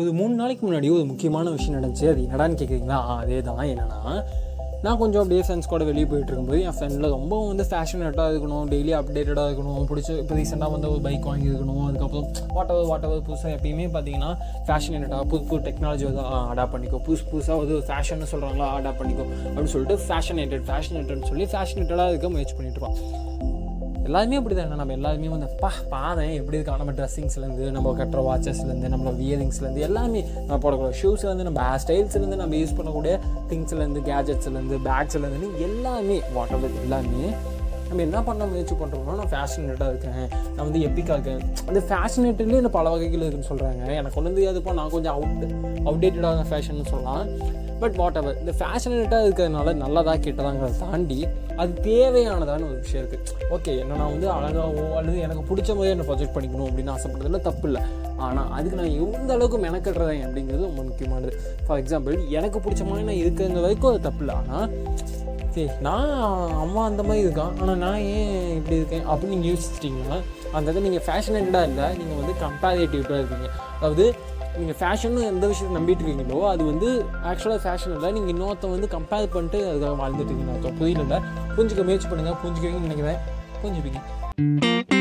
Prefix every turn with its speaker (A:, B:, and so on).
A: ஒரு மூணு நாளைக்கு முன்னாடி ஒரு முக்கியமான விஷயம் நடந்துச்சு. அது என்னடான்னு கேட்குறீங்களா அதே தான் என்னென்னா நான் கொஞ்சம் அப்படியே ஃப்ரெண்ட்ஸ் கூட வெளியே போயிட்டு இருக்கும்போது என் ஃப்ரெண்டில் ரொம்ப வந்து ஃபேஷனேட்டாக இருக்கணும் டெய்லி அப்டேட்டடாக இருக்கணும் பிடிச்ச இப்போ ரீசெண்டாக வந்து ஒரு பைக் வாங்கியிருக்கணும் அதுக்கப்புறம் வாட் எவர் வாட் எவர் புதுசாக எப்பயுமே பார்த்தீங்கன்னா ஃபேஷனேட்டாக புது புது டெக்னாலஜி வந்து அடாப்ட் பண்ணிக்கோ. புதுசு புதுசாக வந்து ஃபேஷன் சொல்கிறாங்களா அடாப்ட் பண்ணிக்கோ. அப்படின்னு சொல்லிட்டு ஃபேஷனேட்டட் ஃபேஷனேட்டட்னு சொல்லி ஃபேஷனேட்டடாக இருக்க முயற்சி பண்ணிட்டு இருக்கோம் எல்லாருமே அப்படி தான் நம்ம எல்லாருமே வந்து பா பாதேன் எப்படி இருக்கா? நம்ம ட்ரெஸ்ஸிங்ஸ்லேருந்து நம்ம கட்டுற வாட்சஸ்லேருந்து நம்மளோட வியரிங்ஸ்லேருந்து எல்லாமே நம்ம போடக்கூடிய ஷூஸ்லேருந்து நம்ம ஹேர் ஸ்டைல்ஸ்லேருந்து நம்ம யூஸ் பண்ணக்கூடிய திங்ஸ்லேருந்து கேஜெட்ஸ்லேருந்து பேக்ஸ்லேருந்து எல்லாமே வாட் எவர் எல்லாமே நம்ம என்ன பண்ண முயற்சி பண்ணுறோம்னா நான் ஃபேஷனேட்டாக இருக்கேன். நான் வந்து எப்பிக்காக இருக்கேன் அந்த ஃபேஷனேட்டுலேயே என்ன பல வகைகள் இருக்குன்னு சொல்கிறாங்க எனக்கு கொண்டு வந்து நான் கொஞ்சம் அவுட் அப்டேட்டடாக ஃபேஷன் சொல்லலாம். பட் வாட் எவர் இந்த ஃபேஷனேட்டாக இருக்கிறதுனால நல்லதாக கெட்டதாங்கிறத தாண்டி அது தேவையானதான ஒரு விஷயம் இருக்குது ஓகே என்ன நான் வந்து அழகாகவோ அல்லது எனக்கு பிடிச்ச மாதிரி என்ன ப்ரொஜெக்ட் பண்ணிக்கணும் அப்படின்னு ஆசைப்படுறதுல தப்பு இல்லை. ஆனால் அதுக்கு நான் எந்த அளவுக்கு மெனக்கட்டுறேன் அப்படிங்கிறது ரொம்ப முக்கியமானது. ஃபார் எக்ஸாம்பிள் எனக்கு பிடிச்ச மாதிரி நான் இருக்கிற வரைக்கும் அது தப்பு இல்லை. ஆனால் சரி நான் அம்மா அந்த மாதிரி இருக்கான் ஆனால் நான் ஏன் இப்படி இருக்கேன்? அப்படின்னு நீங்கள் யோசிச்சிட்டிங்கன்னா அந்த இடத்துல நீங்கள் ஃபேஷனேட்டடாக இல்லை நீங்கள் வந்து கம்பேரிட்டிவ்டாக இருக்கீங்க அதாவது நீங்கள் ஃபேஷன் எந்த விஷயத்தை நம்பிட்டு இருக்கீங்களோ அது வந்து ஆக்சுவலாக ஃபேஷன் இல்லை. நீங்கள் இன்னொருத்த வந்து கம்பேர் பண்ணிட்டு அதுக்காக வாழ்ந்துட்டு இருக்கீங்க. புரியல புரிஞ்சுக்க முயற்சி பண்ணுங்கள் புரிஞ்சுக்குவீங்கன்னு நினைக்கிறேன். புரிஞ்சுப்பீங்க.